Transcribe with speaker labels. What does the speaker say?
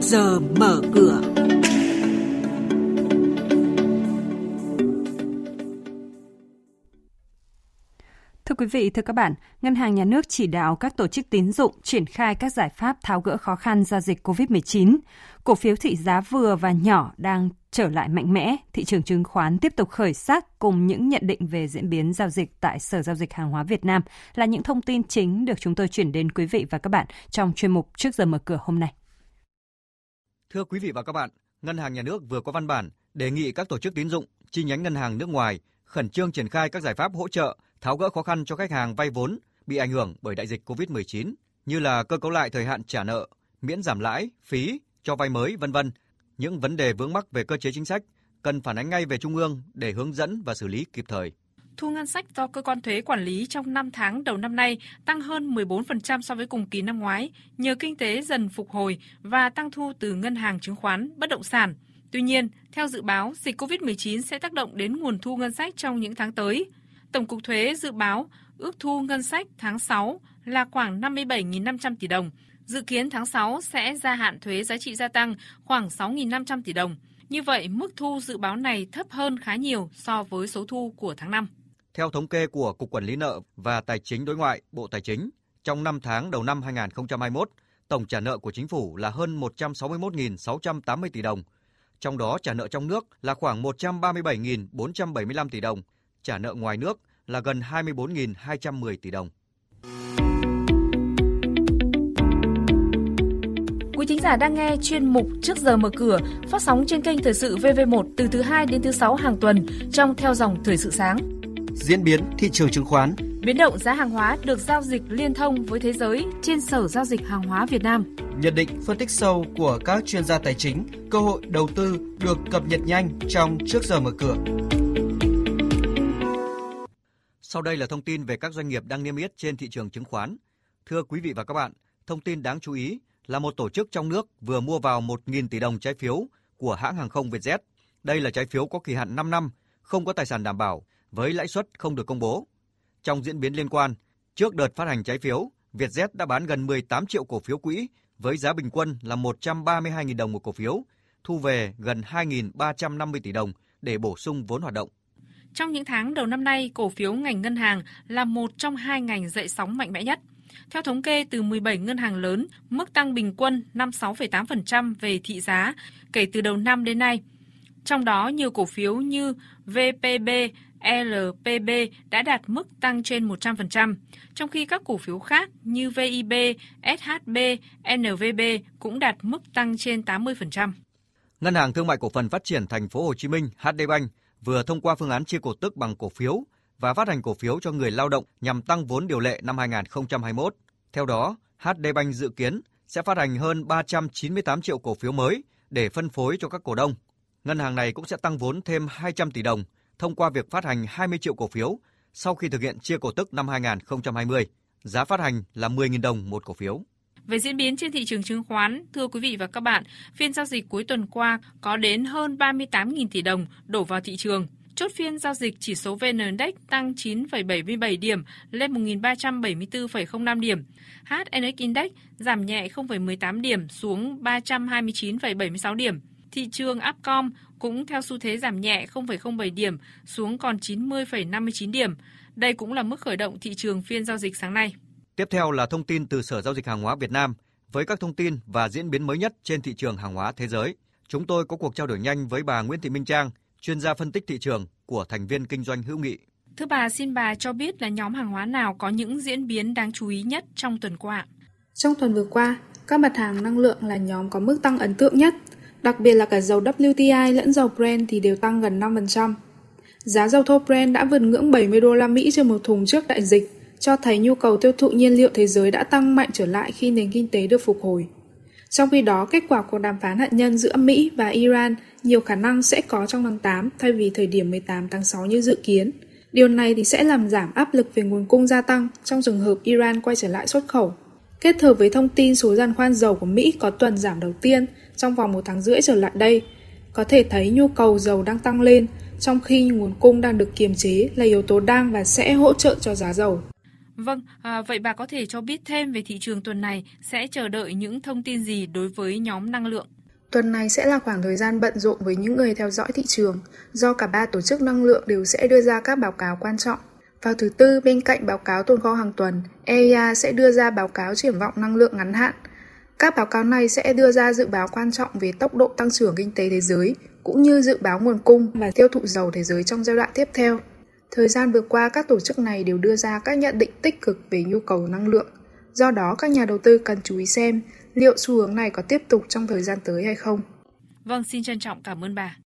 Speaker 1: giờ mở cửa.
Speaker 2: Thưa quý vị, thưa các bạn, Ngân hàng Nhà nước chỉ đạo các tổ chức tín dụng triển khai các giải pháp tháo gỡ khó khăn do dịch COVID-19. Cổ phiếu thị giá vừa và nhỏ đang trở lại mạnh mẽ, thị trường chứng khoán tiếp tục khởi sắc cùng những nhận định về diễn biến giao dịch tại Sở Giao dịch Hàng hóa Việt Nam là những thông tin chính được chúng tôi chuyển đến quý vị và các bạn trong chuyên mục Trước giờ mở cửa hôm nay.
Speaker 3: Thưa quý vị và các bạn, Ngân hàng Nhà nước vừa có văn bản đề nghị các tổ chức tín dụng, chi nhánh ngân hàng nước ngoài khẩn trương triển khai các giải pháp hỗ trợ tháo gỡ khó khăn cho khách hàng vay vốn bị ảnh hưởng bởi đại dịch COVID-19 như là cơ cấu lại thời hạn trả nợ, miễn giảm lãi, phí, cho vay mới, vân vân. Những vấn đề vướng mắc về cơ chế chính sách cần phản ánh ngay về Trung ương để hướng dẫn và xử lý kịp thời.
Speaker 4: Thu ngân sách do cơ quan thuế quản lý trong 5 tháng đầu năm nay tăng hơn 14% so với cùng kỳ năm ngoái, nhờ kinh tế dần phục hồi và tăng thu từ ngân hàng chứng khoán, bất động sản. Tuy nhiên, theo dự báo, dịch COVID-19 sẽ tác động đến nguồn thu ngân sách trong những tháng tới. Tổng cục Thuế dự báo ước thu ngân sách tháng 6 là khoảng 57.500 tỷ đồng. Dự kiến tháng 6 sẽ gia hạn thuế giá trị gia tăng khoảng 6.500 tỷ đồng. Như vậy, mức thu dự báo này thấp hơn khá nhiều so với số thu của tháng 5.
Speaker 3: Theo thống kê của Cục Quản lý nợ và Tài chính đối ngoại, Bộ Tài chính, trong 5 tháng đầu năm 2021, tổng trả nợ của chính phủ là hơn 161.680 tỷ đồng. Trong đó trả nợ trong nước là khoảng 137.475 tỷ đồng, trả nợ ngoài nước là gần 24.210 tỷ đồng.
Speaker 4: Quý thính giả đang nghe chuyên mục Trước giờ mở cửa phát sóng trên kênh Thời sự VV1 từ thứ 2 đến thứ 6 hàng tuần trong theo dòng Thời sự sáng.
Speaker 5: Diễn biến thị trường chứng khoán
Speaker 4: Biến động giá hàng hóa được giao dịch liên thông với thế giới trên Sở Giao dịch Hàng hóa Việt Nam.
Speaker 5: Nhận định phân tích sâu của các chuyên gia tài chính, cơ hội đầu tư được cập nhật nhanh trong Trước giờ mở cửa.
Speaker 3: Sau đây là thông tin về các doanh nghiệp đang niêm yết trên thị trường chứng khoán. Thưa quý vị và các bạn, thông tin đáng chú ý là một tổ chức trong nước vừa mua vào 1.000 tỷ đồng trái phiếu của hãng hàng không Vietjet. Đây là trái phiếu có kỳ hạn 5 năm, không có tài sản đảm bảo, với lãi suất không được công bố. Trong diễn biến liên quan, trước đợt phát hành trái phiếu, Vietjet đã bán gần 18 triệu cổ phiếu quỹ với giá bình quân là 132.000 đồng một cổ phiếu, thu về gần 2.350 tỷ đồng để bổ sung vốn hoạt động.
Speaker 4: Trong những tháng đầu năm nay, cổ phiếu ngành ngân hàng là một trong hai ngành dậy sóng mạnh mẽ nhất. Theo thống kê từ 17 ngân hàng lớn, mức tăng bình quân 56,8% về thị giá kể từ đầu năm đến nay. Trong đó, nhiều cổ phiếu như VPB, LPB đã đạt mức tăng trên 100%, trong khi các cổ phiếu khác như VIB, SHB, NVB cũng đạt mức tăng trên 80%.
Speaker 3: Ngân hàng Thương mại Cổ phần Phát triển Thành phố Hồ Chí Minh HD Bank vừa thông qua phương án chia cổ tức bằng cổ phiếu và phát hành cổ phiếu cho người lao động nhằm tăng vốn điều lệ năm 2021. Theo đó, HD Bank dự kiến sẽ phát hành hơn 398 triệu cổ phiếu mới để phân phối cho các cổ đông. Ngân hàng này cũng sẽ tăng vốn thêm 200 tỷ đồng thông qua việc phát hành 20 triệu cổ phiếu sau khi thực hiện chia cổ tức năm 2020. Giá phát hành là 10.000 đồng một cổ phiếu.
Speaker 4: Về diễn biến trên thị trường chứng khoán, thưa quý vị và các bạn, phiên giao dịch cuối tuần qua có đến hơn 38.000 tỷ đồng đổ vào thị trường. Chốt phiên giao dịch chỉ số VN Index tăng 9,77 điểm lên 1.374,05 điểm. HNX Index giảm nhẹ 0,18 điểm xuống 329,76 điểm. Thị trường Upcom cũng theo xu thế giảm nhẹ 0,07 điểm xuống còn 90,59 điểm. Đây cũng là mức khởi động thị trường phiên giao dịch sáng nay.
Speaker 3: Tiếp theo là thông tin từ Sở Giao dịch Hàng hóa Việt Nam với các thông tin và diễn biến mới nhất trên thị trường hàng hóa thế giới. Chúng tôi có cuộc trao đổi nhanh với bà Nguyễn Thị Minh Trang, chuyên gia phân tích thị trường của thành viên kinh doanh hữu nghị.
Speaker 4: Thưa bà, xin bà cho biết là nhóm hàng hóa nào có những diễn biến đáng chú ý nhất trong tuần qua?
Speaker 6: Trong tuần vừa qua, các mặt hàng năng lượng là nhóm có mức tăng ấn tượng nhất, đặc biệt là cả dầu WTI lẫn dầu Brent thì đều tăng gần 5%. Giá dầu thô Brent đã vượt ngưỡng 70 đô la Mỹ trên một thùng trước đại dịch, cho thấy nhu cầu tiêu thụ nhiên liệu thế giới đã tăng mạnh trở lại khi nền kinh tế được phục hồi. Trong khi đó, kết quả cuộc đàm phán hạt nhân giữa Mỹ và Iran nhiều khả năng sẽ có trong tháng 8 thay vì thời điểm 18 tháng 6 như dự kiến. Điều này thì sẽ làm giảm áp lực về nguồn cung gia tăng trong trường hợp Iran quay trở lại xuất khẩu. Kết hợp với thông tin số giàn khoan dầu của Mỹ có tuần giảm đầu tiên trong vòng một tháng rưỡi trở lại đây, có thể thấy nhu cầu dầu đang tăng lên, trong khi nguồn cung đang được kiềm chế là yếu tố đang và sẽ hỗ trợ cho giá dầu.
Speaker 4: Vâng, à, vậy bà có thể cho biết thêm về thị trường tuần này sẽ chờ đợi những thông tin gì đối với nhóm năng lượng?
Speaker 6: Tuần này sẽ là khoảng thời gian bận rộn với những người theo dõi thị trường, do cả ba tổ chức năng lượng đều sẽ đưa ra các báo cáo quan trọng. Vào thứ Tư, bên cạnh báo cáo tồn kho hàng tuần, EIA sẽ đưa ra báo cáo triển vọng năng lượng ngắn hạn. Các báo cáo này sẽ đưa ra dự báo quan trọng về tốc độ tăng trưởng kinh tế thế giới, cũng như dự báo nguồn cung và tiêu thụ dầu thế giới trong giai đoạn tiếp theo. Thời gian vừa qua, các tổ chức này đều đưa ra các nhận định tích cực về nhu cầu năng lượng. Do đó, các nhà đầu tư cần chú ý xem liệu xu hướng này có tiếp tục trong thời gian tới hay không.
Speaker 4: Vâng, xin trân trọng cảm ơn bà.